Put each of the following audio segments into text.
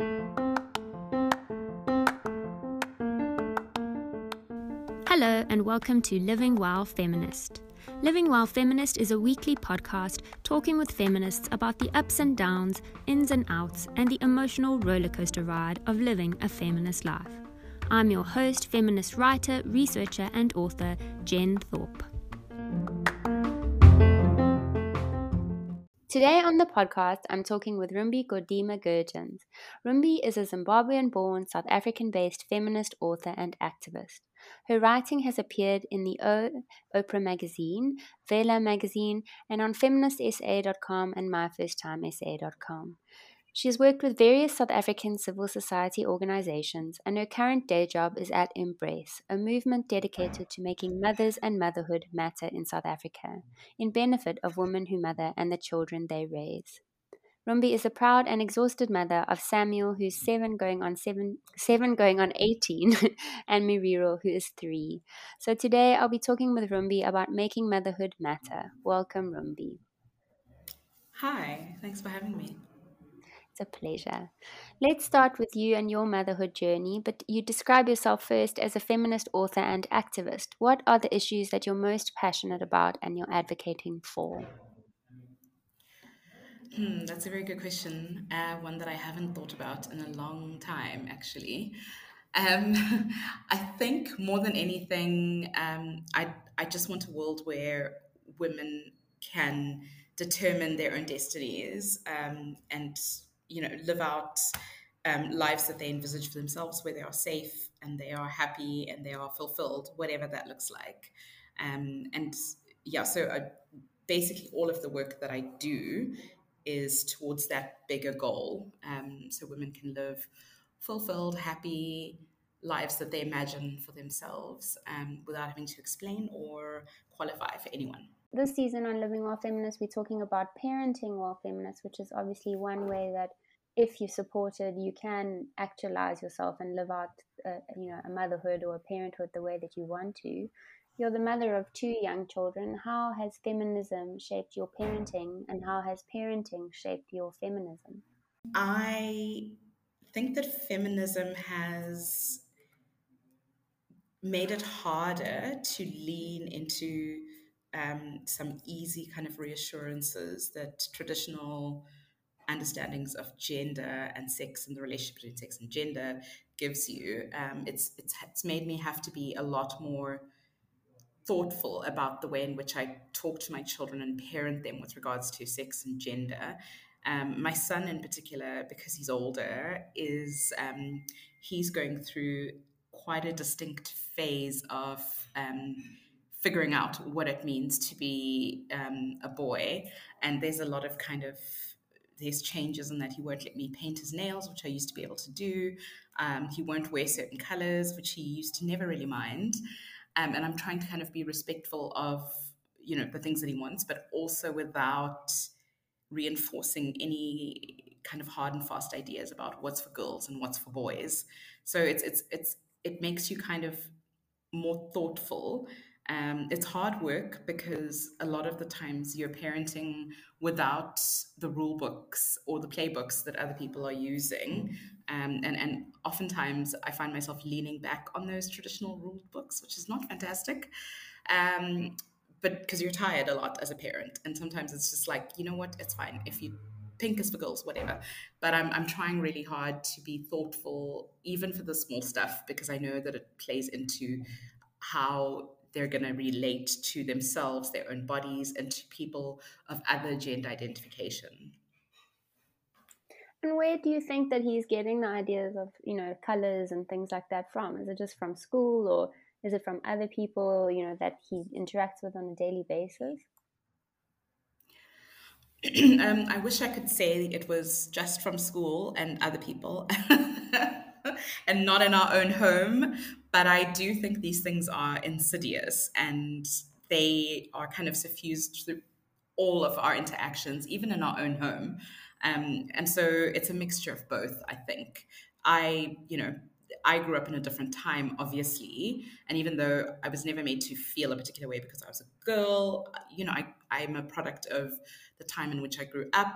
Hello, and welcome to Living While Feminist. Living While Feminist is a weekly podcast talking with feminists about the ups and downs, ins and outs, and the emotional rollercoaster ride of living a feminist life. I'm your host, feminist writer, researcher, and author, Jen Thorpe. Today on the podcast, I'm talking with Rumbi Goredema-Görgens. Rumbi is a Zimbabwean born, South African based feminist author and activist. Her writing has appeared in the o, Oprah magazine, Vela magazine, and on feministsa.com and myfirsttimesa.com. She has worked with various South African civil society organizations, and her current day job is at Embrace, a movement dedicated to making mothers and motherhood matter in South Africa, in benefit of women who mother and the children they raise. Rumbi is a proud and exhausted mother of Samuel, who's seven going on seven, seven going on 18, and Miriro, who is three. So today I'll be talking with Rumbi about making motherhood matter. Welcome, Rumbi. Hi, thanks for having me. It's a pleasure. Let's start with you and your motherhood journey, but you describe yourself first as a feminist author and activist. What are the issues that you're most passionate about and you're advocating for? Hmm, that's a very good question. Uh, one that I haven't thought about in a long time, actually. Um, I think more than anything, um, I I just want a world where women can determine their own destinies um, and you know, live out um, lives that they envisage for themselves, where they are safe and they are happy and they are fulfilled, whatever that looks like. Um, and yeah, so I, basically all of the work that I do is towards that bigger goal. Um, so women can live fulfilled, happy lives that they imagine for themselves um, without having to explain or qualify for anyone. This season on Living While Feminist, we're talking about parenting while feminist, which is obviously one way that if you support it, you can actualize yourself and live out, uh, you know, a motherhood or a parenthood the way that you want to. You're the mother of two young children. How has feminism shaped your parenting, and how has parenting shaped your feminism? I think that feminism has made it harder to lean into um, some easy kind of reassurances that traditional understandings of gender and sex and the relationship between sex and gender gives you. Um, it's, it's it's made me have to be a lot more thoughtful about the way in which I talk to my children and parent them with regards to sex and gender. Um, my son, in particular, because he's older, is um, he's going through quite a distinct phase of um, figuring out what it means to be um, a boy. And there's a lot of kind of there's changes in that he won't let me paint his nails, which I used to be able to do. Um, he won't wear certain colors, which he used to never really mind. Um, and I'm trying to kind of be respectful of you know the things that he wants, but also without reinforcing any kind of hard and fast ideas about what's for girls and what's for boys. So it's it's it's it makes you kind of more thoughtful um, it's hard work because a lot of the times you're parenting without the rule books or the playbooks that other people are using. Um, and, and oftentimes I find myself leaning back on those traditional rule books, which is not fantastic. Um, but because you're tired a lot as a parent. And sometimes it's just like, you know what, it's fine. If you pink is for girls, whatever. But I'm, I'm trying really hard to be thoughtful, even for the small stuff, because I know that it plays into how they're going to relate to themselves, their own bodies, and to people of other gender identification. And where do you think that he's getting the ideas of, you know, colors and things like that from? Is it just from school or is it from other people, you know, that he interacts with on a daily basis? um, I wish I could say it was just from school and other people. and not in our own home. But I do think these things are insidious and they are kind of suffused through all of our interactions, even in our own home. Um, and so it's a mixture of both, I think. I, you know, I grew up in a different time, obviously. And even though I was never made to feel a particular way because I was a girl, you know, I, I'm a product of the time in which I grew up.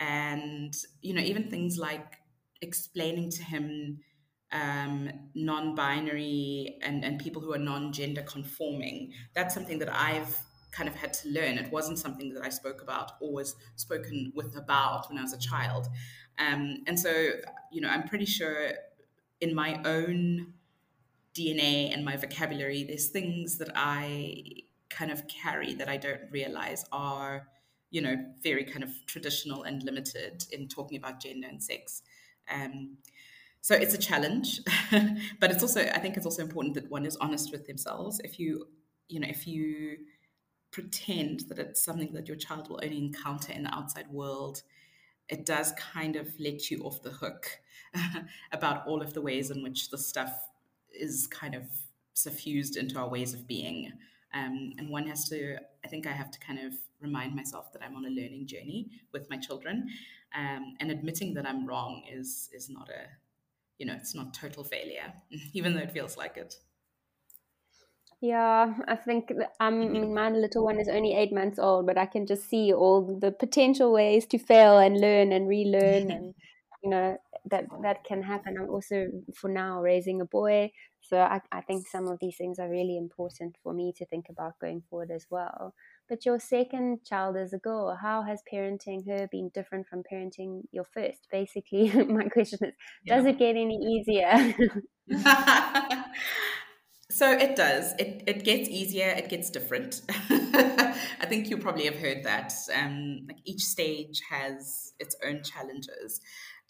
And, you know, even things like explaining to him um, non-binary and, and people who are non-gender conforming. That's something that I've kind of had to learn. It wasn't something that I spoke about or was spoken with about when I was a child. Um, and so, you know, I'm pretty sure in my own DNA and my vocabulary, there's things that I kind of carry that I don't realize are, you know, very kind of traditional and limited in talking about gender and sex. Um, so it's a challenge, but it's also I think it's also important that one is honest with themselves. If you you know if you pretend that it's something that your child will only encounter in the outside world, it does kind of let you off the hook about all of the ways in which the stuff is kind of suffused into our ways of being. Um, and one has to, I think I have to kind of remind myself that I'm on a learning journey with my children. Um, and admitting that I'm wrong is is not a, you know, it's not total failure, even though it feels like it. Yeah, I think um, I mean, my little one is only eight months old, but I can just see all the potential ways to fail and learn and relearn, and you know that that can happen. I'm also for now raising a boy, so I, I think some of these things are really important for me to think about going forward as well. But your second child is a girl. How has parenting her been different from parenting your first? Basically, my question is, yeah. does it get any easier? So it does. It, it gets easier. It gets different. I think you probably have heard that. Um, like each stage has its own challenges.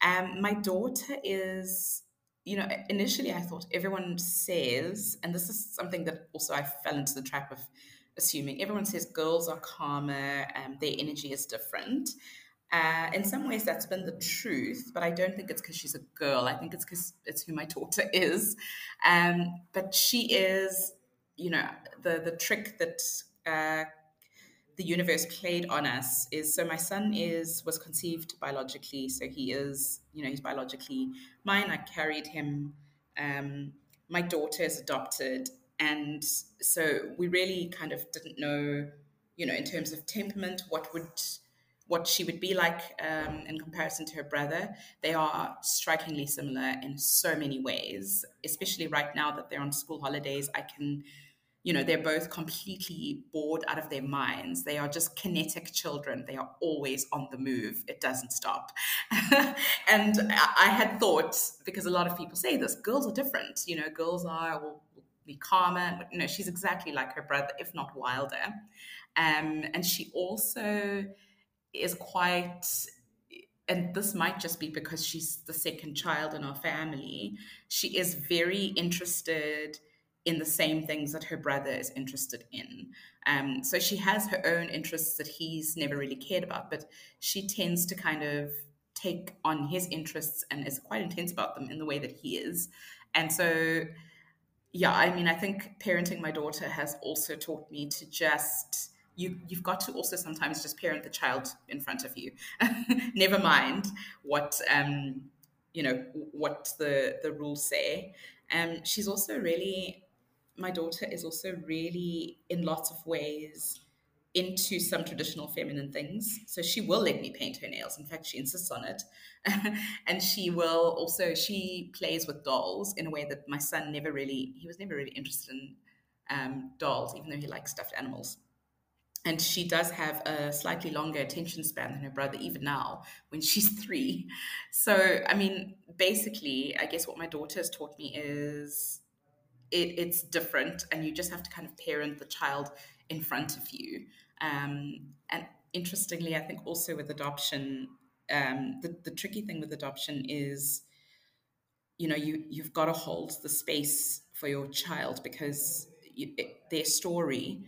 Um, my daughter is, you know, initially I thought everyone says, and this is something that also I fell into the trap of assuming. Everyone says girls are calmer, and their energy is different. Uh, in some ways, that's been the truth, but I don't think it's because she's a girl. I think it's because it's who my daughter is. Um, but she is, you know, the the trick that uh, the universe played on us is so my son is was conceived biologically, so he is, you know, he's biologically mine. I carried him. Um, my daughter is adopted, and so we really kind of didn't know, you know, in terms of temperament, what would what she would be like um, in comparison to her brother. They are strikingly similar in so many ways, especially right now that they're on school holidays. I can, you know, they're both completely bored out of their minds. They are just kinetic children. They are always on the move, it doesn't stop. and I had thought, because a lot of people say this, girls are different. You know, girls are, will be calmer. No, she's exactly like her brother, if not wilder. Um, and she also, is quite and this might just be because she's the second child in our family she is very interested in the same things that her brother is interested in um, so she has her own interests that he's never really cared about but she tends to kind of take on his interests and is quite intense about them in the way that he is and so yeah i mean i think parenting my daughter has also taught me to just you you've got to also sometimes just parent the child in front of you. Never mind what um you know what the the rules say. Um she's also really my daughter is also really in lots of ways into some traditional feminine things. So she will let me paint her nails. In fact she insists on it. And she will also she plays with dolls in a way that my son never really he was never really interested in um, dolls even though he likes stuffed animals. And she does have a slightly longer attention span than her brother even now when she's three. So i mean basically i guess what my daughter has taught me is it, it's different and you just have to kind of parent the child in front of you um, and interestingly i think also with adoption um, the, the tricky thing with adoption is you know you you've got to hold the space for your child because you, it, their story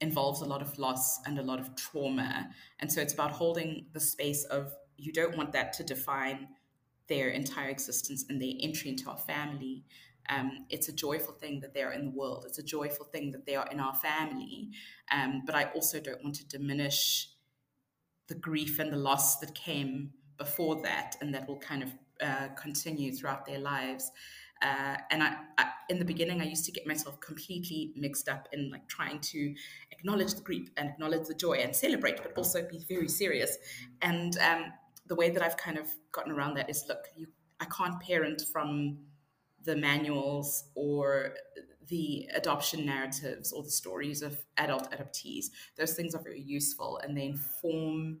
involves a lot of loss and a lot of trauma. And so it's about holding the space of you don't want that to define their entire existence and their entry into our family. Um, it's a joyful thing that they're in the world. It's a joyful thing that they are in our family. Um, but I also don't want to diminish the grief and the loss that came before that and that will kind of uh, continue throughout their lives. Uh, and I, I, in the beginning, I used to get myself completely mixed up in like trying to acknowledge the grief and acknowledge the joy and celebrate, but also be very serious. And um, the way that I've kind of gotten around that is, look, you, I can't parent from the manuals or the adoption narratives or the stories of adult adoptees. Those things are very useful and they inform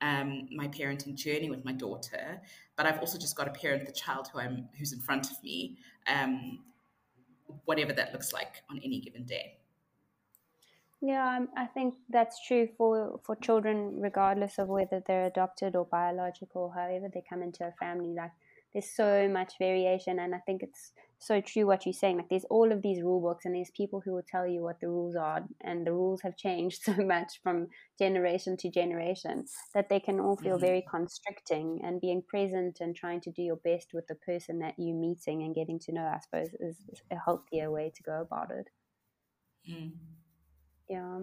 um, my parenting journey with my daughter. But I've also just got to parent the child who I'm who's in front of me, um, whatever that looks like on any given day. Yeah, um, I think that's true for for children, regardless of whether they're adopted or biological. However, they come into a family, like there's so much variation, and I think it's so true what you're saying. Like there's all of these rule books, and there's people who will tell you what the rules are, and the rules have changed so much from generation to generation that they can all feel mm-hmm. very constricting. And being present and trying to do your best with the person that you're meeting and getting to know, I suppose, is a healthier way to go about it. Mm. Yeah.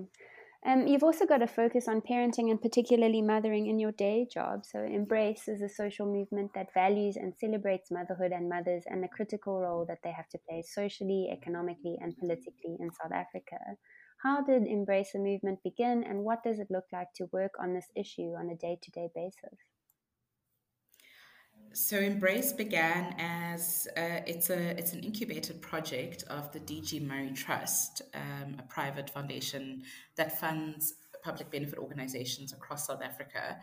Um, you've also got to focus on parenting and particularly mothering in your day job. So, Embrace is a social movement that values and celebrates motherhood and mothers and the critical role that they have to play socially, economically, and politically in South Africa. How did Embrace a movement begin, and what does it look like to work on this issue on a day to day basis? So Embrace began as uh, it's a it's an incubated project of the DG Murray Trust, um, a private foundation that funds public benefit organizations across South Africa,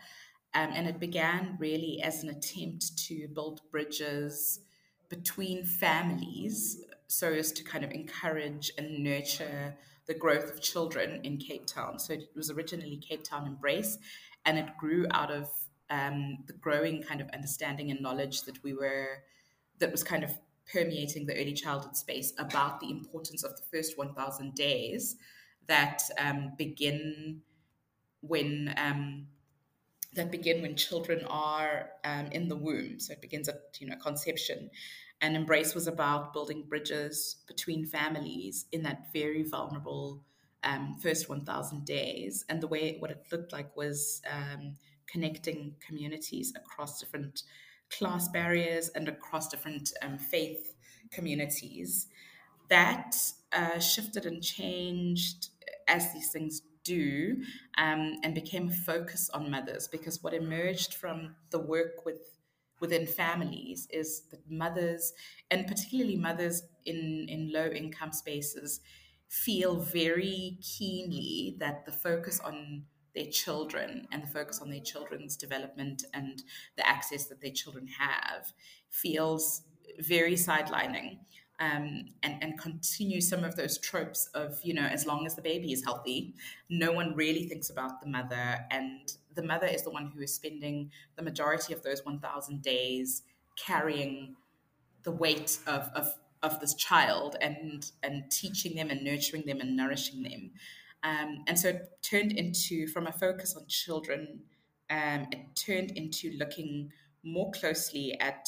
um, and it began really as an attempt to build bridges between families, so as to kind of encourage and nurture the growth of children in Cape Town. So it was originally Cape Town Embrace, and it grew out of um, the growing kind of understanding and knowledge that we were that was kind of permeating the early childhood space about the importance of the first 1000 days that um, begin when um, that begin when children are um, in the womb. So it begins at you know conception. And embrace was about building bridges between families in that very vulnerable um, first 1000 days. And the way what it looked like was um, connecting communities across different class barriers and across different um, faith communities. That uh, shifted and changed as these things do um, and became a focus on mothers because what emerged from the work with within families is that mothers and particularly mothers in, in low income spaces feel very keenly that the focus on their children and the focus on their children's development and the access that their children have feels very sidelining um, and, and continue some of those tropes of, you know, as long as the baby is healthy, no one really thinks about the mother. And the mother is the one who is spending the majority of those 1,000 days carrying the weight of, of, of this child and, and teaching them and nurturing them and nourishing them. Um, and so it turned into, from a focus on children, um, it turned into looking more closely at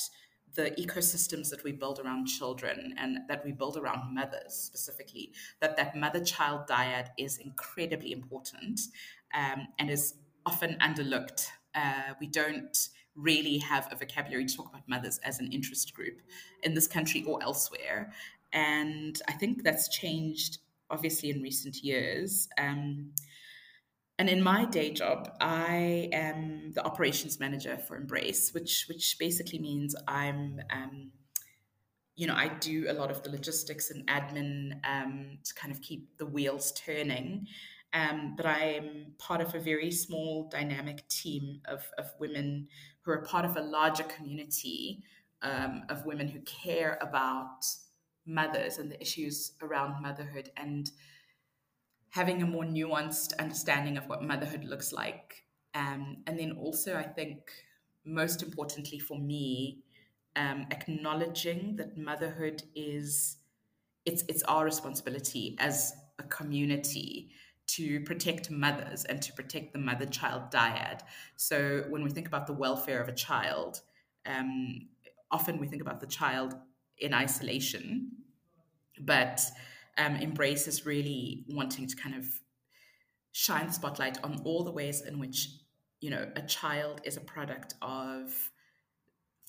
the ecosystems that we build around children and that we build around mothers specifically that that mother child dyad is incredibly important um, and is often underlooked. Uh, we don't really have a vocabulary to talk about mothers as an interest group in this country or elsewhere. And i think that's changed obviously in recent years. Um, and in my day job, I am the operations manager for Embrace, which which basically means I'm, um, you know, I do a lot of the logistics and admin um, to kind of keep the wheels turning. Um, but I am part of a very small, dynamic team of, of women who are part of a larger community um, of women who care about mothers and the issues around motherhood and having a more nuanced understanding of what motherhood looks like. Um, and then also, I think, most importantly for me, um, acknowledging that motherhood is it's it's our responsibility as a community to protect mothers and to protect the mother-child dyad. So when we think about the welfare of a child, um, often we think about the child in isolation. But um, really wanting to kind of shine the spotlight on all the ways in which, you know, a child is a product of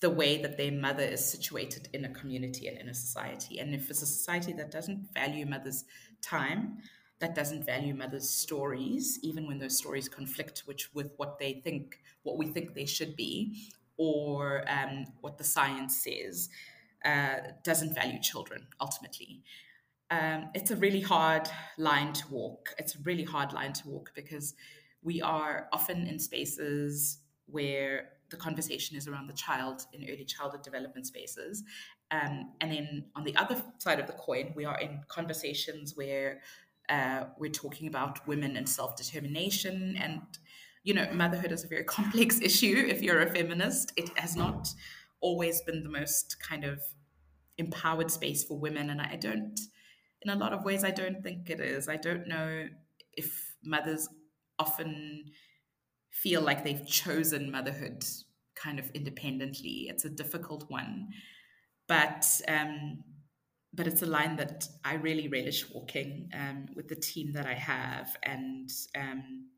the way that their mother is situated in a community and in a society. And if it's a society that doesn't value mother's time, that doesn't value mother's stories, even when those stories conflict which, with what they think, what we think they should be, or um, what the science says uh, doesn't value children ultimately. Um, it's a really hard line to walk. It's a really hard line to walk because we are often in spaces where the conversation is around the child in early childhood development spaces. Um, and then on the other side of the coin, we are in conversations where uh, we're talking about women and self determination. And, you know, motherhood is a very complex issue if you're a feminist. It has not always been the most kind of empowered space for women. And I don't, in a lot of ways, I don't think it is. I don't know if mothers often feel like they've chosen motherhood kind of independently. It's a difficult one, but um, but it's a line that I really relish walking um, with the team that I have, and um,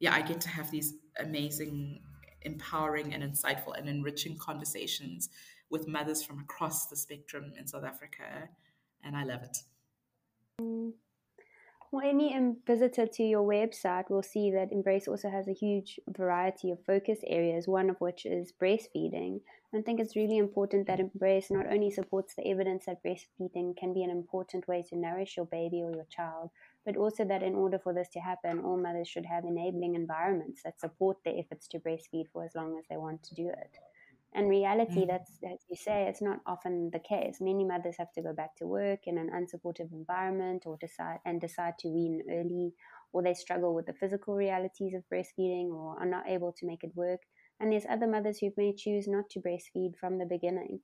yeah, I get to have these amazing, empowering, and insightful and enriching conversations with mothers from across the spectrum in South Africa, and I love it. Well, any visitor to your website will see that Embrace also has a huge variety of focus areas, one of which is breastfeeding. I think it's really important that Embrace not only supports the evidence that breastfeeding can be an important way to nourish your baby or your child, but also that in order for this to happen, all mothers should have enabling environments that support their efforts to breastfeed for as long as they want to do it. In reality, mm. that's as you say, it's not often the case. Many mothers have to go back to work in an unsupportive environment, or decide and decide to wean early, or they struggle with the physical realities of breastfeeding, or are not able to make it work. And there's other mothers who may choose not to breastfeed from the beginning.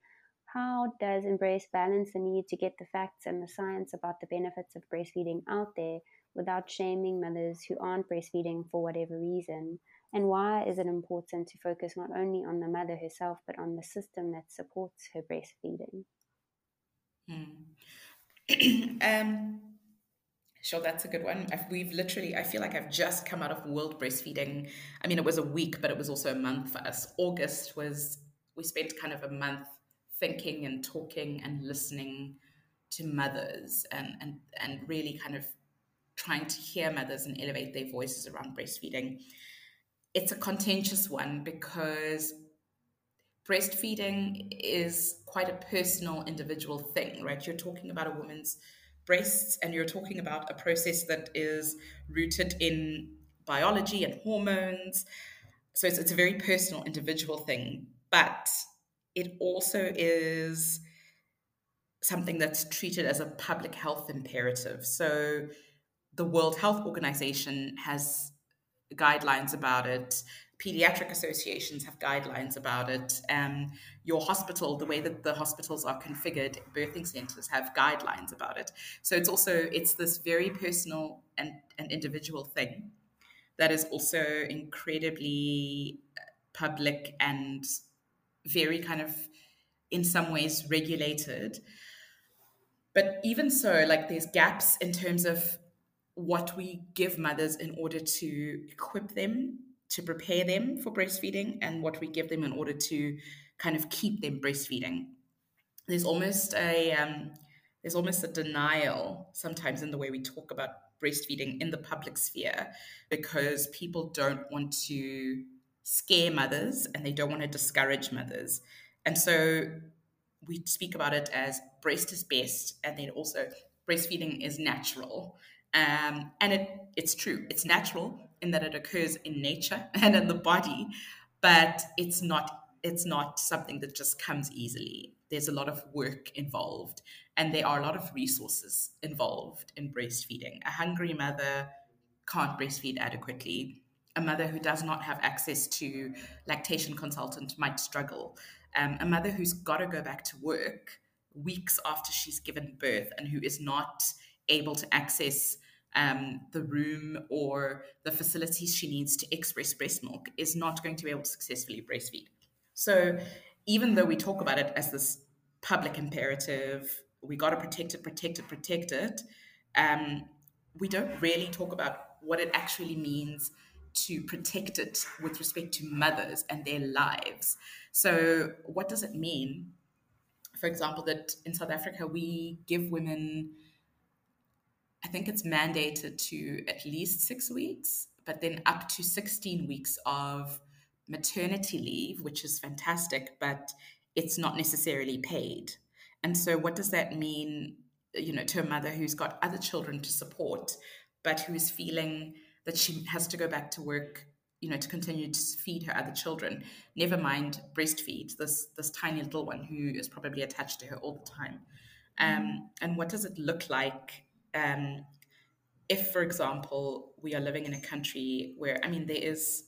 How does Embrace balance the need to get the facts and the science about the benefits of breastfeeding out there without shaming mothers who aren't breastfeeding for whatever reason? And why is it important to focus not only on the mother herself, but on the system that supports her breastfeeding? Mm. um, sure, that's a good one. I've, we've literally, I feel like I've just come out of World Breastfeeding. I mean, it was a week, but it was also a month for us. August was, we spent kind of a month thinking and talking and listening to mothers and, and, and really kind of trying to hear mothers and elevate their voices around breastfeeding. It's a contentious one because breastfeeding is quite a personal individual thing right? You're talking about a woman's breasts and you're talking about a process that is rooted in biology and hormones. So it's, it's a very personal individual thing. But it also is something that's treated as a public health imperative so the world health organization has guidelines about it. Pediatric associations have guidelines about it. Um, your hospital, the way that the hospitals are configured, birthing centers have guidelines about it. So it's also it's this very personal and, and individual thing that is also incredibly public and very kind of in some ways regulated. But even so like there's gaps in terms of what we give mothers in order to equip them to prepare them for breastfeeding and what we give them in order to kind of keep them breastfeeding. There's almost a um, there's almost a denial sometimes in the way we talk about breastfeeding in the public sphere because people don't want to scare mothers and they don't want to discourage mothers and so we speak about it as breast is best and then also breastfeeding is natural um, and it, it's true, it's natural in that it occurs in nature and in the body, but it's not it's not something that just comes easily. There's a lot of work involved, and there are a lot of resources involved in breastfeeding. A hungry mother can't breastfeed adequately. A mother who does not have access to lactation consultant might struggle. Um, a mother who's got to go back to work weeks after she's given birth and who is not able to access um, the room or the facilities she needs to express breast milk is not going to be able to successfully breastfeed. So, even though we talk about it as this public imperative, we got to protect it, protect it, protect it, um, we don't really talk about what it actually means to protect it with respect to mothers and their lives. So, what does it mean? For example, that in South Africa, we give women I think it's mandated to at least six weeks, but then up to 16 weeks of maternity leave, which is fantastic, but it's not necessarily paid. And so, what does that mean, you know, to a mother who's got other children to support, but who is feeling that she has to go back to work, you know, to continue to feed her other children? Never mind breastfeed this this tiny little one who is probably attached to her all the time. Um, and what does it look like um, if, for example, we are living in a country where, I mean, there is,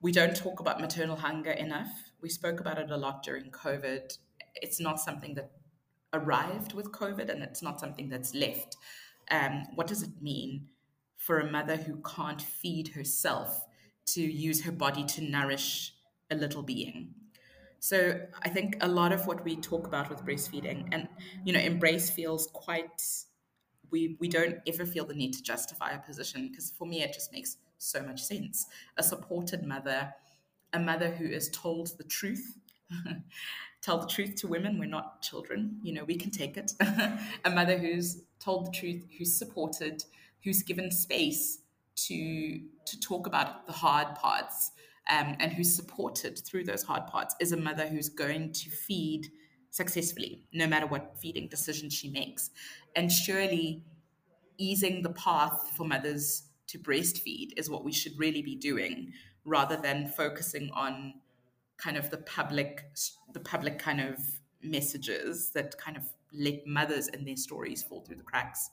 we don't talk about maternal hunger enough. We spoke about it a lot during COVID. It's not something that arrived with COVID and it's not something that's left. Um, what does it mean for a mother who can't feed herself to use her body to nourish a little being? So I think a lot of what we talk about with breastfeeding and you know embrace feels quite we we don't ever feel the need to justify a position because for me it just makes so much sense. A supported mother, a mother who is told the truth. Tell the truth to women. We're not children. You know, we can take it. a mother who's told the truth, who's supported, who's given space to to talk about the hard parts, um, and who's supported through those hard parts is a mother who's going to feed successfully, no matter what feeding decision she makes. And surely easing the path for mothers to breastfeed is what we should really be doing rather than focusing on kind of the public the public kind of messages that kind of let mothers and their stories fall through the cracks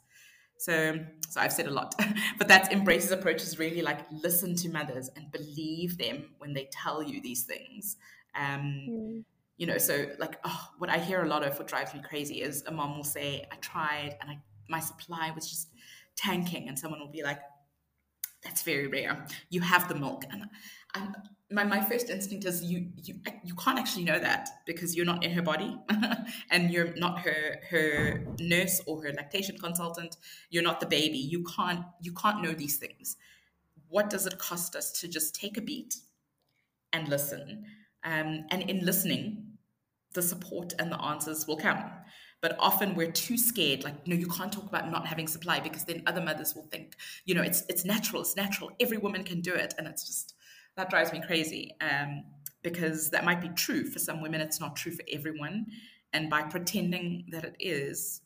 so so i've said a lot but that's embraces approach is really like listen to mothers and believe them when they tell you these things. Um, mm you know, so like oh, what I hear a lot of, what drives me crazy, is a mom will say, "I tried, and I my supply was just tanking," and someone will be like, "That's very rare. You have the milk," and I'm, my my first instinct is you you you can't actually know that because you're not in her body, and you're not her her nurse or her lactation consultant. You're not the baby. You can't you can't know these things. What does it cost us to just take a beat and listen? Um, and in listening, the support and the answers will come. But often we're too scared, like, no, you can't talk about not having supply because then other mothers will think, you know, it's it's natural, it's natural, every woman can do it. And it's just that drives me crazy. Um, because that might be true for some women, it's not true for everyone. And by pretending that it is,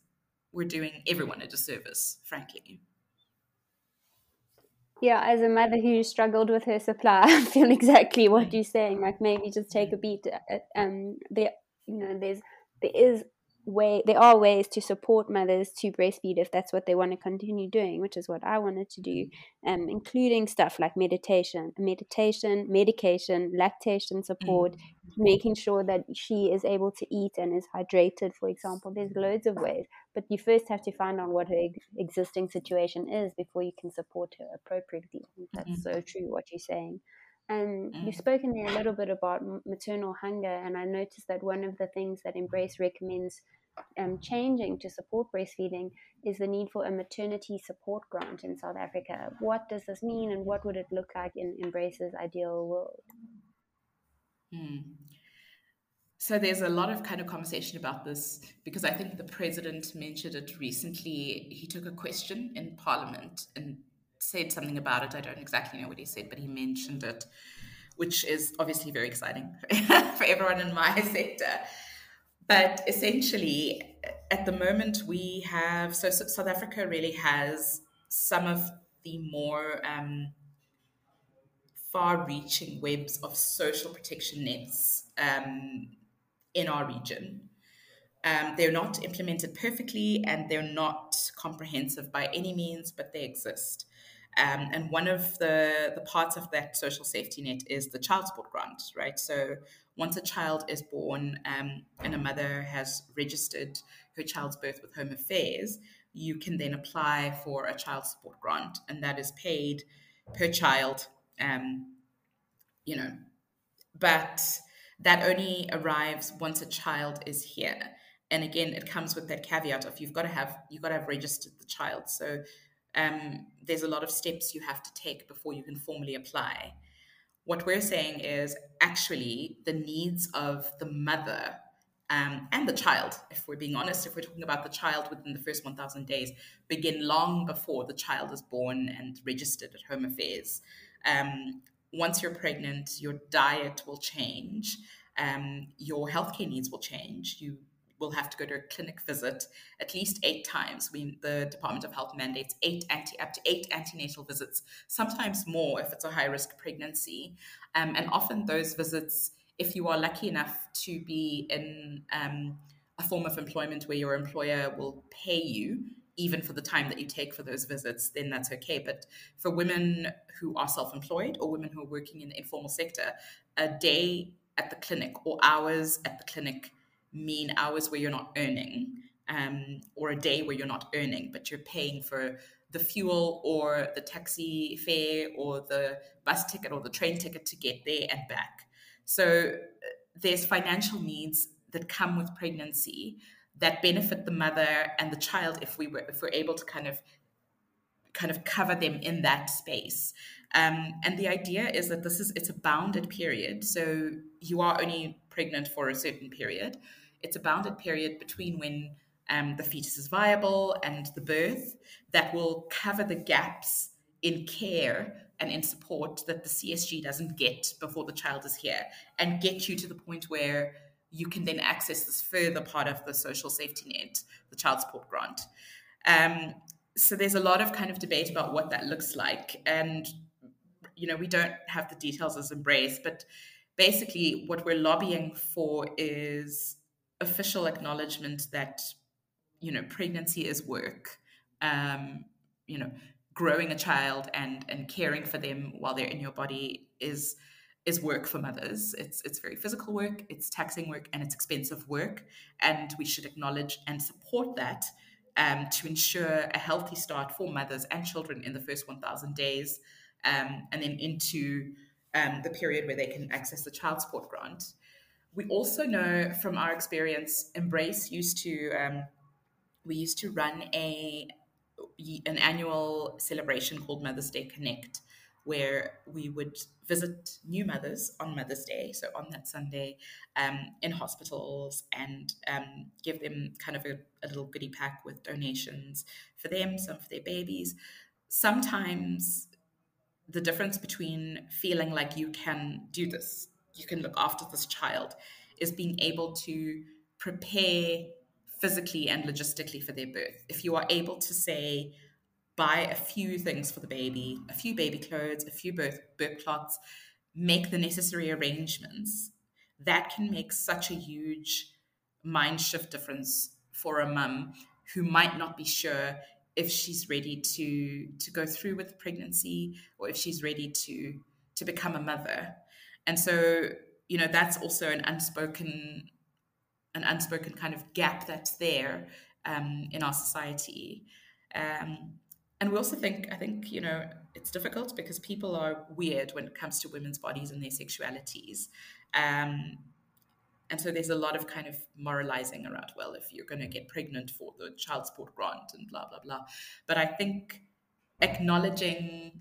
we're doing everyone a disservice, frankly. Yeah, as a mother who struggled with her supply, I feel exactly what you're saying. Like maybe just take a beat. Uh, um, there, you know, there's there is way there are ways to support mothers to breastfeed if that's what they want to continue doing which is what i wanted to do um, including stuff like meditation meditation medication lactation support mm. making sure that she is able to eat and is hydrated for example there's loads of ways but you first have to find out what her existing situation is before you can support her appropriately that's mm-hmm. so true what you're saying and mm. you've spoken there a little bit about maternal hunger, and I noticed that one of the things that Embrace recommends um, changing to support breastfeeding is the need for a maternity support grant in South Africa. What does this mean, and what would it look like in Embrace's ideal world? Mm. So there's a lot of kind of conversation about this because I think the president mentioned it recently. He took a question in Parliament and said something about it. I don't exactly know what he said, but he mentioned it, which is obviously very exciting for everyone in my sector. But essentially, at the moment, we have so, so South Africa really has some of the more um, far reaching webs of social protection nets um, in our region. Um, they're not implemented perfectly and they're not comprehensive by any means, but they exist. Um, and one of the, the parts of that social safety net is the child support grant, right? So once a child is born um, and a mother has registered her child's birth with Home Affairs, you can then apply for a child support grant, and that is paid per child, um, you know. But that only arrives once a child is here. And again, it comes with that caveat of you've got to have you've got to have registered the child. So um, there's a lot of steps you have to take before you can formally apply. What we're saying is actually the needs of the mother um, and the child, if we're being honest, if we're talking about the child within the first 1,000 days, begin long before the child is born and registered at Home Affairs. Um, once you're pregnant, your diet will change, um, your healthcare needs will change. You will have to go to a clinic visit at least eight times. We, the Department of Health mandates eight anti, up to eight antenatal visits, sometimes more if it's a high risk pregnancy. Um, and often those visits, if you are lucky enough to be in um, a form of employment where your employer will pay you even for the time that you take for those visits, then that's okay. But for women who are self employed or women who are working in the informal sector, a day at the clinic or hours at the clinic mean hours where you're not earning, um, or a day where you're not earning, but you're paying for the fuel or the taxi fare or the bus ticket or the train ticket to get there and back. So uh, there's financial needs that come with pregnancy that benefit the mother and the child if we were if we're able to kind of kind of cover them in that space. Um, and the idea is that this is it's a bounded period, so you are only pregnant for a certain period. It's a bounded period between when um, the fetus is viable and the birth that will cover the gaps in care and in support that the CSG doesn't get before the child is here, and get you to the point where you can then access this further part of the social safety net, the child support grant. Um, so there's a lot of kind of debate about what that looks like, and you know we don't have the details as embrace, but basically what we're lobbying for is official acknowledgement that you know pregnancy is work. Um, you know, growing a child and and caring for them while they're in your body is is work for mothers. It's it's very physical work, it's taxing work, and it's expensive work, and we should acknowledge and support that um, to ensure a healthy start for mothers and children in the first 1,000 days, um, and then into um, the period where they can access the child support grant. We also know from our experience, Embrace used to um, we used to run a an annual celebration called Mother's Day Connect, where we would visit new mothers on Mother's Day, so on that Sunday, um, in hospitals and um, give them kind of a, a, little goodie pack with donations for them, some for their babies. Sometimes the difference between feeling like you can do this, you can look after this child, is being able to prepare physically and logistically for their birth. If you are able to say, buy a few things for the baby, a few baby clothes, a few birth, birth clots, make the necessary arrangements, that can make such a huge mind shift difference for a mum who might not be sure if she's ready to to go through with pregnancy or if she's ready to to become a mother. And so, you know, that's also an unspoken an unspoken kind of gap that's there um, in our society. Um, and we also think i think you know it's difficult because people are weird when it comes to women's bodies and their sexualities um, and so there's a lot of kind of moralizing around well if you're going to get pregnant for the child support grant and blah blah blah. But i think acknowledging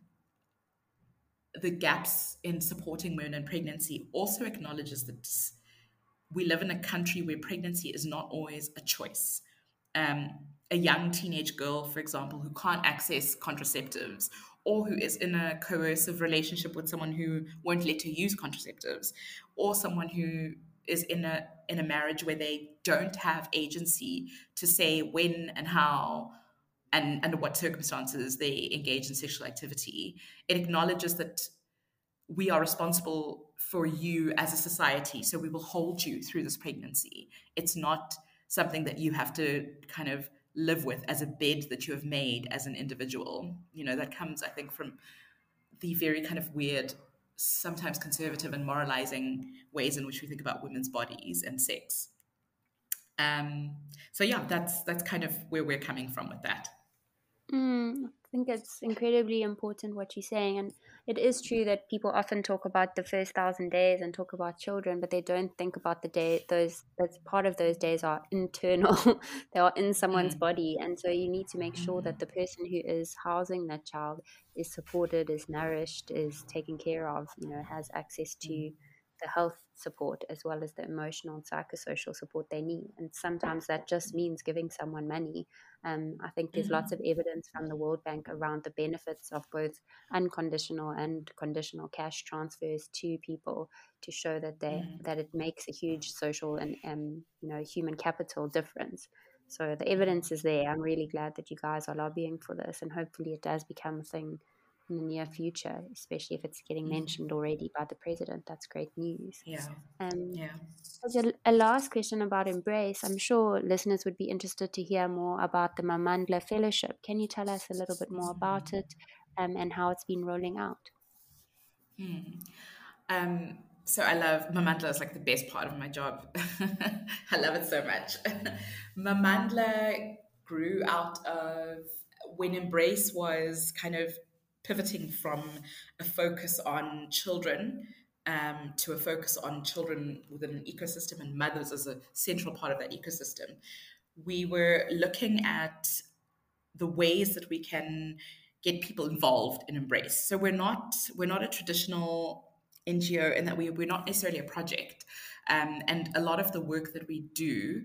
the gaps in supporting women in pregnancy also acknowledges that we live in a country where pregnancy is not always a choice. Um, a young teenage girl, for example, who can't access contraceptives or who is in a coercive relationship with someone who won't let her use contraceptives or someone who is in a in a marriage where they don't have agency to say when and how and under what circumstances they engage in sexual activity it acknowledges that we are responsible for you as a society so we will hold you through this pregnancy it's not something that you have to kind of live with as a bed that you have made as an individual. You know, that comes, I think, from the very kind of weird, sometimes conservative and moralizing ways in which we think about women's bodies and sex. Um, so yeah, that's that's kind of where we're coming from with that. Mm, I think it's incredibly important what you're saying, and it is true that people often talk about the first thousand days and talk about children, but they don't think about the day those that's part of those days are internal. they are in someone's mm. body. And so you need to make sure that mm. the person who is housing that child is supported, is nourished, is taken care of, you know, has access to mm. the health support as well as the emotional and psychosocial support they need. And sometimes that just means giving someone money. Um, I think there's mm-hmm. lots of evidence from the World Bank around the benefits of both unconditional and conditional cash transfers to people to show that they mm-hmm. that it makes a huge social and um, you know human capital difference. So the evidence is there. I'm really glad that you guys are lobbying for this, and hopefully it does become a thing in the near future, especially if it's getting mm-hmm. mentioned already by the president. That's great news. Yeah. Um, yeah. As a, a, last question about Embrace, I'm sure listeners would be interested to hear more about the Mamandla Fellowship. Can you tell us a little bit more about it um, and how it's been rolling out? Hmm. Um, so I love Mamandla is like the best part of my job. I love it so much. Mamandla grew out of when Embrace was kind of pivoting from a focus on children um, to a focus on children within an ecosystem and mothers as a central part of that ecosystem. We were looking at the ways that we can get people involved in Embrace. So we're not we're not a traditional NGO in that we, we're not necessarily a project. Um, and a lot of the work that we do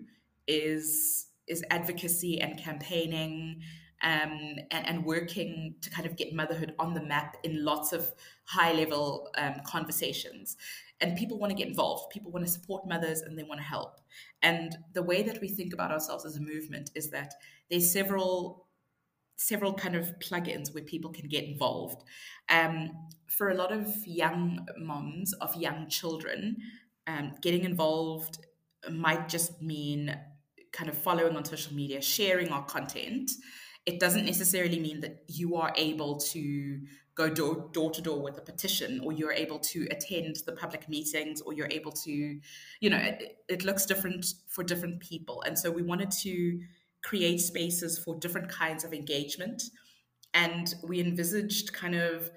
is is advocacy and campaigning um, and, and, working to kind of get motherhood on the map in lots of high level um, conversations. And people want to get involved. People want to support mothers and they want to help. And the way that we think about ourselves as a movement is that there's several several kind of plugins where people can get involved. Um, for a lot of young moms of young children, um, getting involved might just mean kind of following on social media, sharing our content, it doesn't necessarily mean that you are able to go door, door to door with a petition or you're able to attend the public meetings or you're able to you know it, it looks different for different people. And so we wanted to create spaces for different kinds of engagement. And we envisaged kind of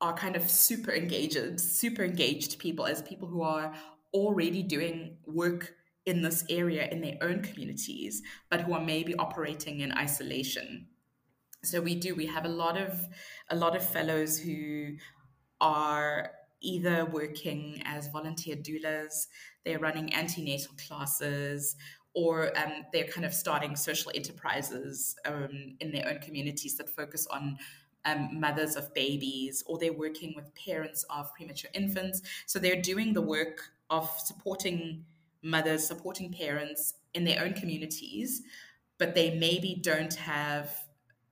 our kind of super engaged super engaged people as people who are already doing work in this area in their own communities, but who are maybe operating in isolation. So we do. We have a lot of a lot of fellows who are either working as volunteer doulas, they're running antenatal classes, or um, they're kind of starting social enterprises um, in their own communities that focus on um, mothers of babies, or they're working with parents of premature infants. So they're doing the work of supporting mothers, supporting parents in their own communities, but they maybe don't have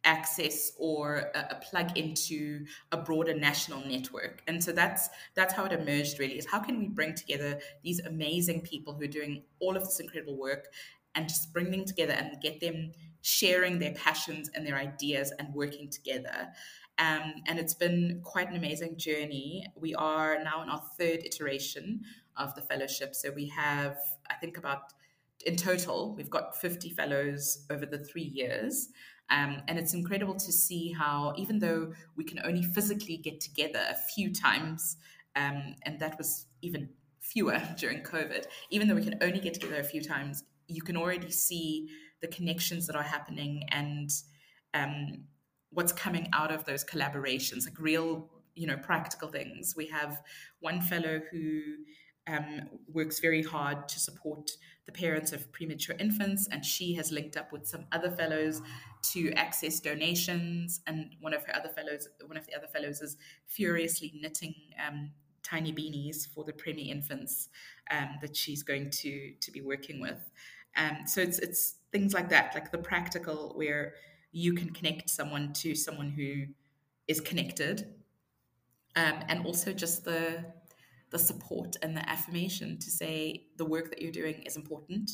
access or a, a, plug into a broader national network. And so that's that's how it emerged really is how can we bring together these amazing people who are doing all of this incredible work and just bring them together and get them sharing their passions and their ideas and working together. Um, and it's been quite an amazing journey. We are now in our third iteration of the fellowship. So we have, I think, about in total, we've got 50 fellows over the three years. Um, and it's incredible to see how, even though we can only physically get together a few times, um, and that was even fewer during COVID, even though we can only get together a few times, you can already see the connections that are happening and um, what's coming out of those collaborations, like real, you know, practical things. We have one fellow who um, works very hard to support the parents of premature infants, and she has linked up with some other fellows to access donations. And one of her other fellows, one of the other fellows, is furiously knitting um, tiny beanies for the preemie infants um, that she's going to to be working with. Um, so it's it's things like that, like the practical where you can connect someone to someone who is connected, um, and also just the the support and the affirmation to say the work that you're doing is important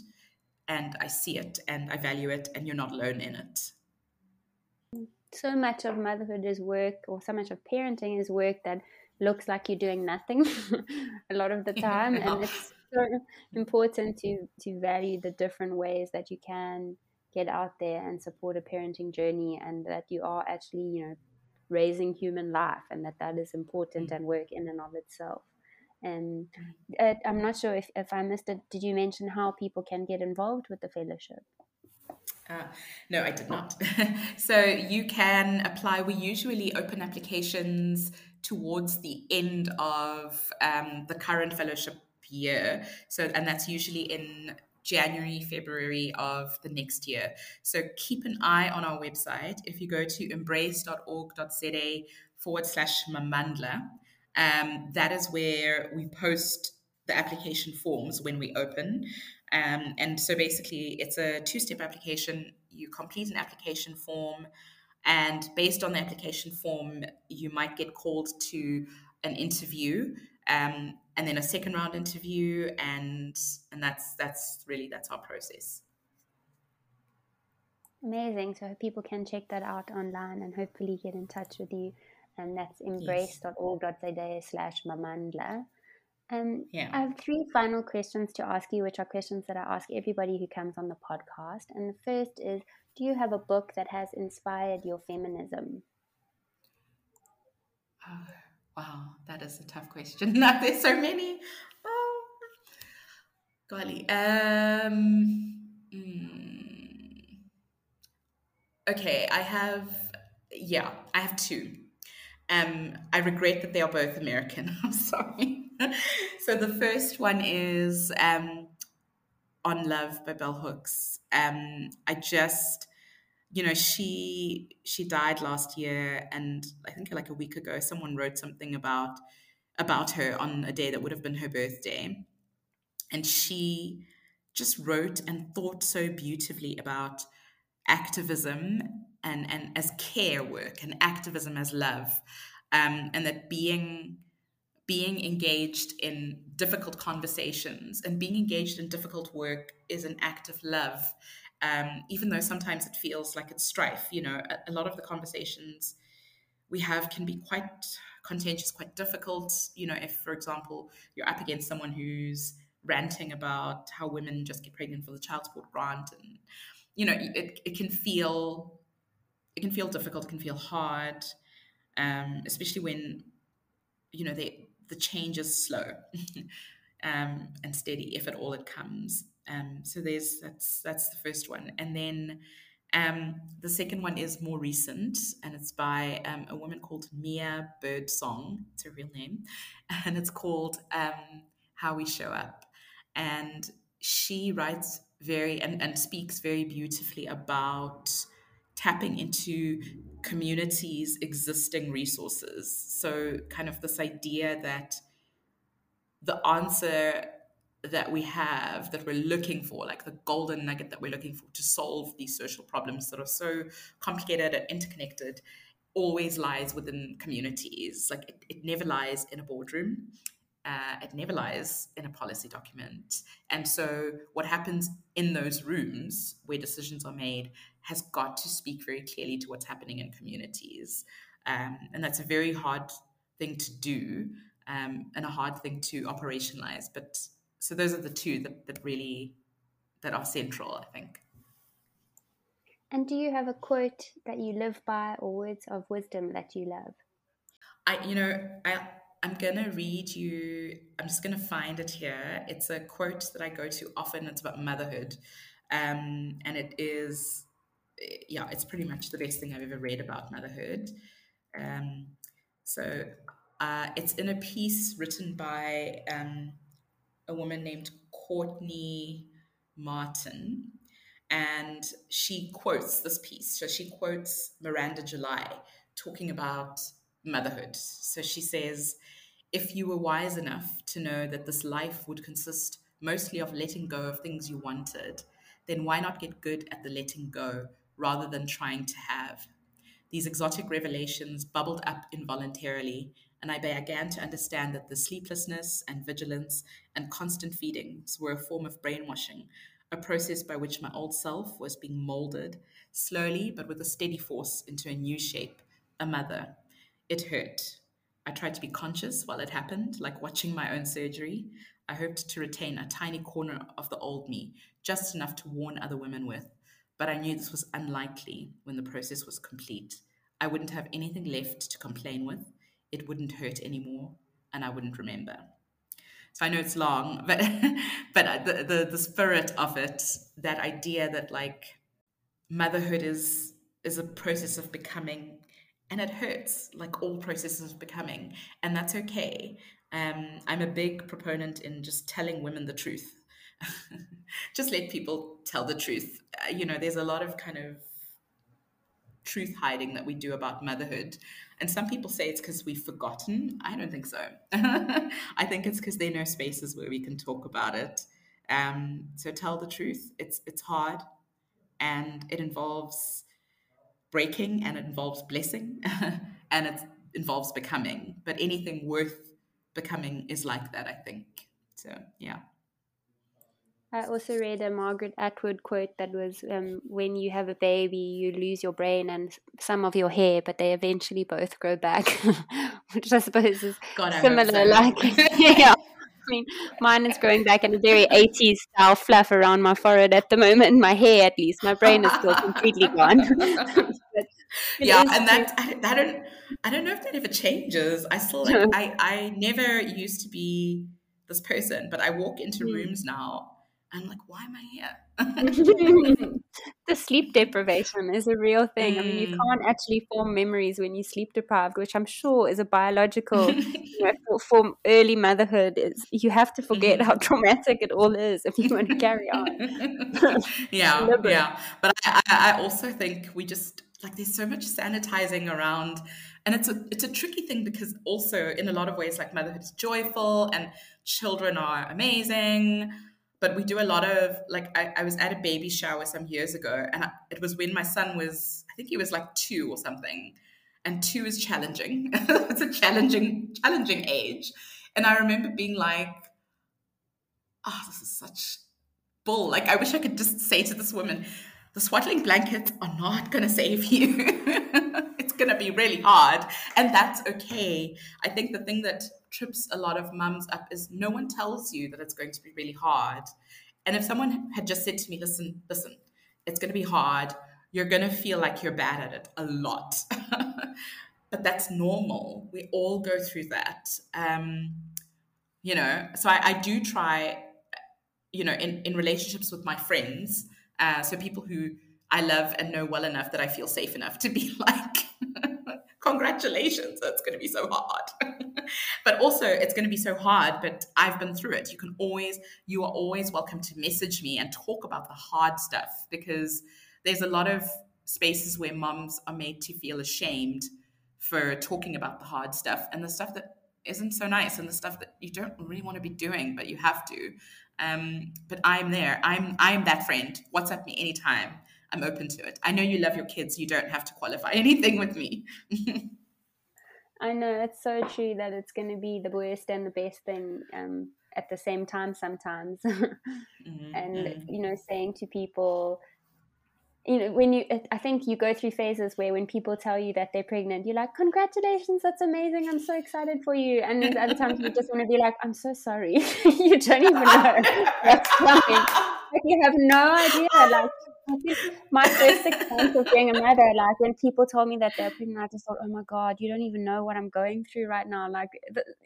and I see it and I value it and you're not alone in it. So much of motherhood is work, or so much of parenting is work that looks like you're doing nothing a lot of the time. and it's so important to, to value the different ways that you can get out there and support a parenting journey and that you are actually, you know, raising human life and that that is important mm-hmm. and work in and of itself. And uh, I'm not sure if, if I missed it. Did you mention how people can get involved with the fellowship? Uh, no, I did not. so you can apply. We usually open applications towards the end of um, the current fellowship year. So, and that's usually in January, February of the next year. So keep an eye on our website. If you go to embrace.org.za forward slash Mamandla, um, that is where we post the application forms when we open. Um, and so basically, it's a two step application. You complete an application form, and based on the application form, you might get called to an interview. Um, and then a second round interview and and that's that's really that's our process amazing so people can check that out online and hopefully get in touch with you and that's embrace.org.za slash mamandla um, yeah. I have three final questions to ask you, which are questions that I ask everybody who comes on the podcast. And the first is Do you have a book that has inspired your feminism? Uh, Wow, that is a tough question. There's so many. Oh, golly. Um, mm, okay, I have. Yeah, I have two. Um, I regret that they are both American. I'm sorry. so the first one is um, On Love by Bell Hooks. Um, I just you know she she died last year and i think like a week ago someone wrote something about about her on a day that would have been her birthday and she just wrote and thought so beautifully about activism and and as care work and activism as love um, and that being being engaged in difficult conversations and being engaged in difficult work is an act of love um, even though sometimes it feels like it's strife. You know, a, a, lot of the conversations we have can be quite contentious, quite difficult. You know, if, for example, you're up against someone who's ranting about how women just get pregnant for the child support grant, and you know, it, it can feel it can feel difficult, it can feel hard, um, especially when you know they, the change is slow um, and steady, if at all it comes. Um, so there's that's that's the first one, and then um, the second one is more recent, and it's by um, a woman called Mia Birdsong. It's her real name, and it's called um, "How We Show Up," and she writes very and, and speaks very beautifully about tapping into communities' existing resources. So, kind of this idea that the answer that we have that we're looking for, like the golden nugget that we're looking for to solve these social problems that are so complicated and interconnected, always lies within communities. Like it, it never lies in a boardroom. Uh, it never lies in a policy document. And so, what happens in those rooms where decisions are made has got to speak very clearly to what's happening in communities. Um, and that's a very hard thing to do um, and a hard thing to operationalize. But so those are the two that, that really that are central i think and do you have a quote that you live by or words of wisdom that you love i you know i i'm gonna read you i'm just gonna find it here. It's a quote that i go to often. It's about motherhood. Um, and it is yeah it's pretty much the best thing i've ever read about motherhood. Um, so uh, it's in a piece written by um, a woman named Courtney Martin, and she quotes this piece. So she quotes Miranda July talking about motherhood. So she says, If you were wise enough to know that this life would consist mostly of letting go of things you wanted, then why not get good at the letting go rather than trying to have? These exotic revelations bubbled up involuntarily and I began to understand that the sleeplessness and vigilance and constant feedings were a form of brainwashing, a process by which my old self was being molded, slowly but with a steady force, into a new shape, a mother. It hurt. I tried to be conscious while it happened, like watching my own surgery. I hoped to retain a tiny corner of the old me, just enough to warn other women with. But I knew this was unlikely when the process was complete. I wouldn't have anything left to complain with it wouldn't hurt anymore and I wouldn't remember. So I know it's long, but but the, the the spirit of it, that idea that like motherhood is is a process of becoming and it hurts like all processes of becoming and that's okay. Um, i'm a big proponent in just telling women the truth. Just let people tell the truth. Uh, you know there's a lot of kind of truth hiding that we do about motherhood and some people say it's because we've forgotten. I don't think so. I think it's because there are no spaces where we can talk about it. Um, so tell the truth. It's it's hard and it involves breaking and it involves blessing and it involves becoming. But anything worth becoming is like that, I think. So, yeah. I also read a Margaret Atwood quote that was um, when you have a baby, you lose your brain and some of your hair, but they eventually both grow back, which I suppose is God, similar. So. Like, yeah, I mean, mine is growing back in a very 80s style fluff around my forehead at the moment, my hair at least. My brain is still completely gone. yeah, and that I, I, don't I don't know if that ever changes. I still like, I I never used to be this person, but I walk into mm. rooms now I'm like, why am I here? the sleep deprivation is a real thing. Mm. I mean, you mm. can't actually form memories when you sleep deprived, which I'm sure is a biological you know, for, for, early motherhood. Is you have to forget mm. how traumatic it all is if you want to carry on. yeah, yeah. But I, I also think we just like there's so much sanitizing around and it's a it's a tricky thing because also in a lot of ways like motherhood is joyful and children are amazing but we do a lot of like I, I was at a baby shower some years ago and I, it was when my son was i think he was like two or something and two is challenging. It's a challenging challenging age. And i remember being like oh this is such bull. Like i wish i could just say to this woman the swaddling blankets are not going to save you it's going to be really hard and that's okay i think the thing that trips a lot of mums up is no one tells you that it's going to be really hard. And if someone had just said to me, listen, listen, it's going to be hard, you're going to feel like you're bad at it a lot. but that's normal. We all go through that. Um, you know, so I, I, do try, you know, in, in relationships with my friends, uh, so people who I love and know well enough that I feel safe enough to be like, congratulations, it's going to be so hard. but also, it's going to be so hard, but I've been through it. You can always, you are always welcome to message me and talk about the hard stuff because there's a lot of spaces where moms are made to feel ashamed for talking about the hard stuff and the stuff that isn't so nice and the stuff that you don't really want to be doing, but you have to. Um, but I'm there. I'm I'm that friend. WhatsApp me anytime. I'm open to it. I know you love your kids. You don't have to qualify anything with me. I know it's so true that it's going to be the worst and the best thing um, at the same time sometimes. mm-hmm, and mm-hmm. you know, saying to people, you know, when you, I think you go through phases where when people tell you that they're pregnant, you're like, "Congratulations, that's amazing! I'm so excited for you." And then other times you just want to be like, "I'm so sorry, you don't even know what's coming." Like you have no idea. Like my first six months of being a mother, like when people told me that they're pregnant, I just thought, oh my God, you don't even know what I'm going through right now. Like,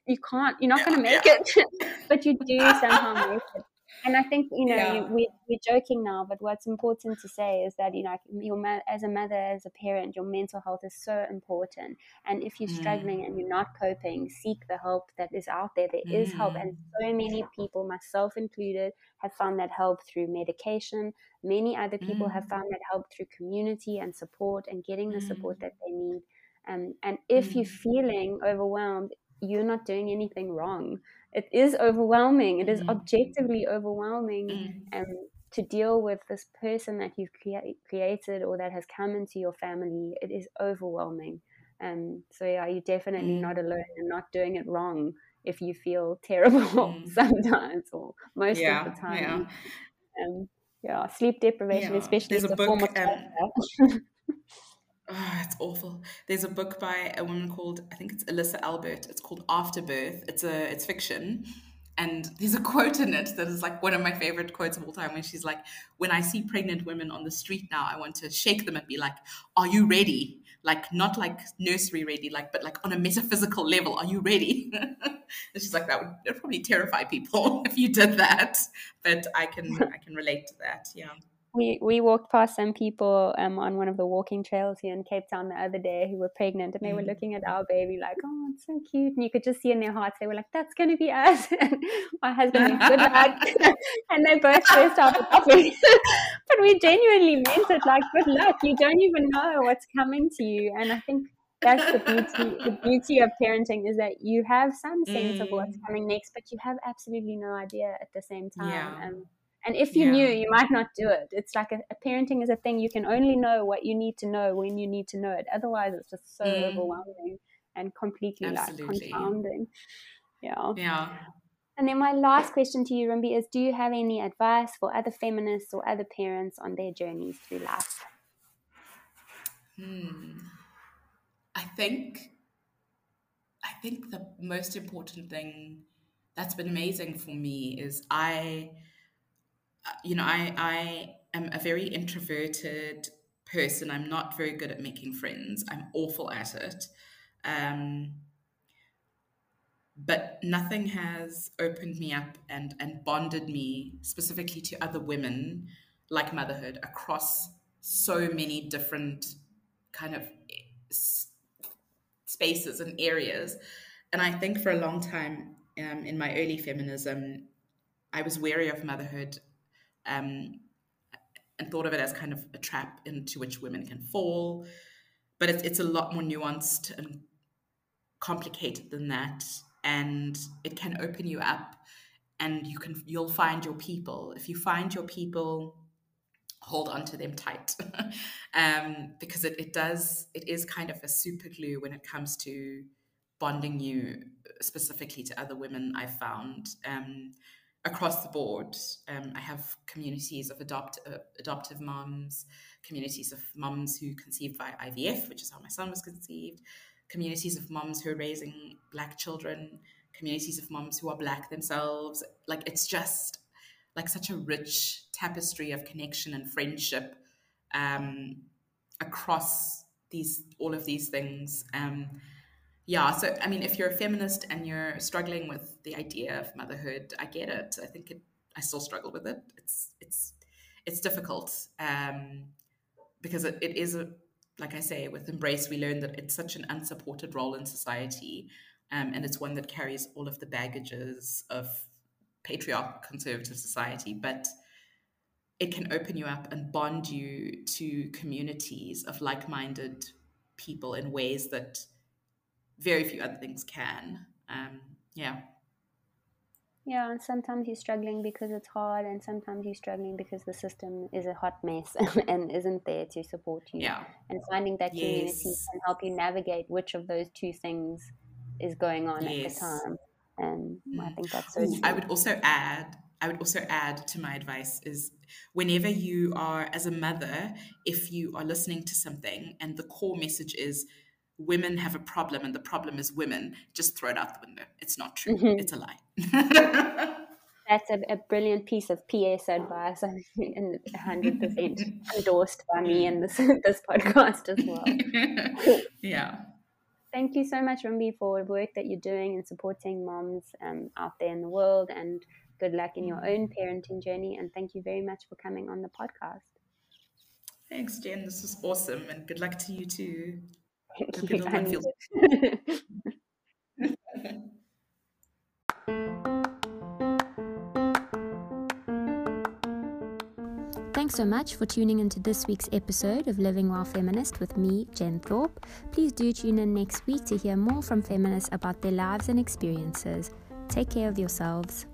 you can't, you're not going to make it, but you do somehow make it and I think you know yeah. we we're joking now, but what's important to say is that you know your as a mother, as a parent, your mental health is so important. And if you're struggling mm. and you're not coping, seek the help that is out there. There mm. is help, and mm. so many people, myself included, have found that help through medication. Many other people mm. have found that help through community and support and getting the support mm. that they need. Um, and if you're mm. feeling overwhelmed, you're not doing anything wrong it is overwhelming. It is mm. objectively overwhelming mm. um, to deal with this person that you've crea- created or that has come into your family. It is overwhelming. Um, so yeah, you're definitely mm. not alone and not doing it wrong if you feel terrible mm. sometimes or most yeah, of the time. Yeah. Um, yeah, sleep deprivation, yeah. especially There's a book, form of um, Oh, it's awful. There's a book by a woman called I think it's Elisa Albert. It's called Afterbirth. It's a it's fiction. And there's a quote in it that is like one of my favorite quotes of all time when she's like, When I see pregnant women on the street now, I want to shake them and be like, Are you ready? Like not like nursery ready, like but like on a metaphysical level, are you ready? and she's like, That would probably terrify people if you did that. But I can I can relate to that. Yeah. We we walked past some people um, on one of the walking trails here in Cape Town the other day who were pregnant and they were mm. looking at our baby like, oh, it's so cute. And you could just see in their hearts, they were like, that's going to be us. And my husband went, good luck. and they both burst out laughing. but we genuinely meant it like, good luck. You don't even know what's coming to you. And I think that's the beauty the beauty of parenting is that you have some sense mm. of what's mm. coming next but you have absolutely no idea at the same time yeah. and and if you yeah. knew, you might not do it. It's like a, a, parenting is a thing you can only know what you need to know when you need to know it. Otherwise, it's just so mm. overwhelming and completely Absolutely. like confounding. Yeah. Yeah. And then my last question to you, Rumbi, is: Do you have any advice for other feminists or other parents on their journeys through life? Hmm. I think. I think the most important thing that's been amazing for me is I you know, I I am a very introverted person. I'm not very good at making friends. I'm awful at it. Um, but nothing has opened me up and and bonded me specifically to other women like motherhood across so many different kind of spaces and areas. And I think for a long time um, in my early feminism, I was wary of motherhood um, and thought of it as kind of a trap into which women can fall. But it's, it's a lot more nuanced and complicated than that. And it can open you up and you can you'll find your people. If you find your people, hold on to them tight. um, because it, it does it is kind of a super glue when it comes to bonding you specifically to other women I've found. Um, across the board. Um, I have communities of adopt, uh, adoptive moms, communities of moms who conceived by IVF, which is how my son was conceived, communities of moms who are raising black children, communities of moms who are black themselves. Like it's just like such a rich tapestry of connection and friendship um, across these all of these things. Um, yeah so i mean if you're a feminist and you're struggling with the idea of motherhood i get it. I think it i still struggle with it. It's it's it's difficult um, because it, it is a like i say with embrace we learn that it's such an unsupported role in society um, and it's one that carries all of the baggages of patriarchal conservative society but it can open you up and bond you to communities of like-minded people in ways that very few other things can. Um, yeah. Yeah, and sometimes you're struggling because it's hard, and sometimes you're struggling because the system is a hot mess and isn't there to support you. Yeah. And finding that yes. community can help you navigate which of those two things is going on yes. at the time. And mm. I think that's so. Ooh, I would also add I would also add to my advice is whenever you are, as a mother, if you are listening to something and the core message is women have a problem and the problem is women, just throw it out the window. It's not true. Mm-hmm. It's a lie. That's a, a, brilliant piece of PS advice and 100% endorsed by me in this, this podcast as well. yeah. Thank you so much, Rumbi, for the work that you're doing and supporting moms um, out there in the world. And good luck in your own parenting journey. And thank you very much for coming on the podcast. Thanks, Jen. This was awesome. And good luck to you too. Feels... Thanks so much for tuning into this week's episode of Living While Feminist with me, Jen Thorpe. Please do tune in next week to hear more from feminists about their lives and experiences. Take care of yourselves.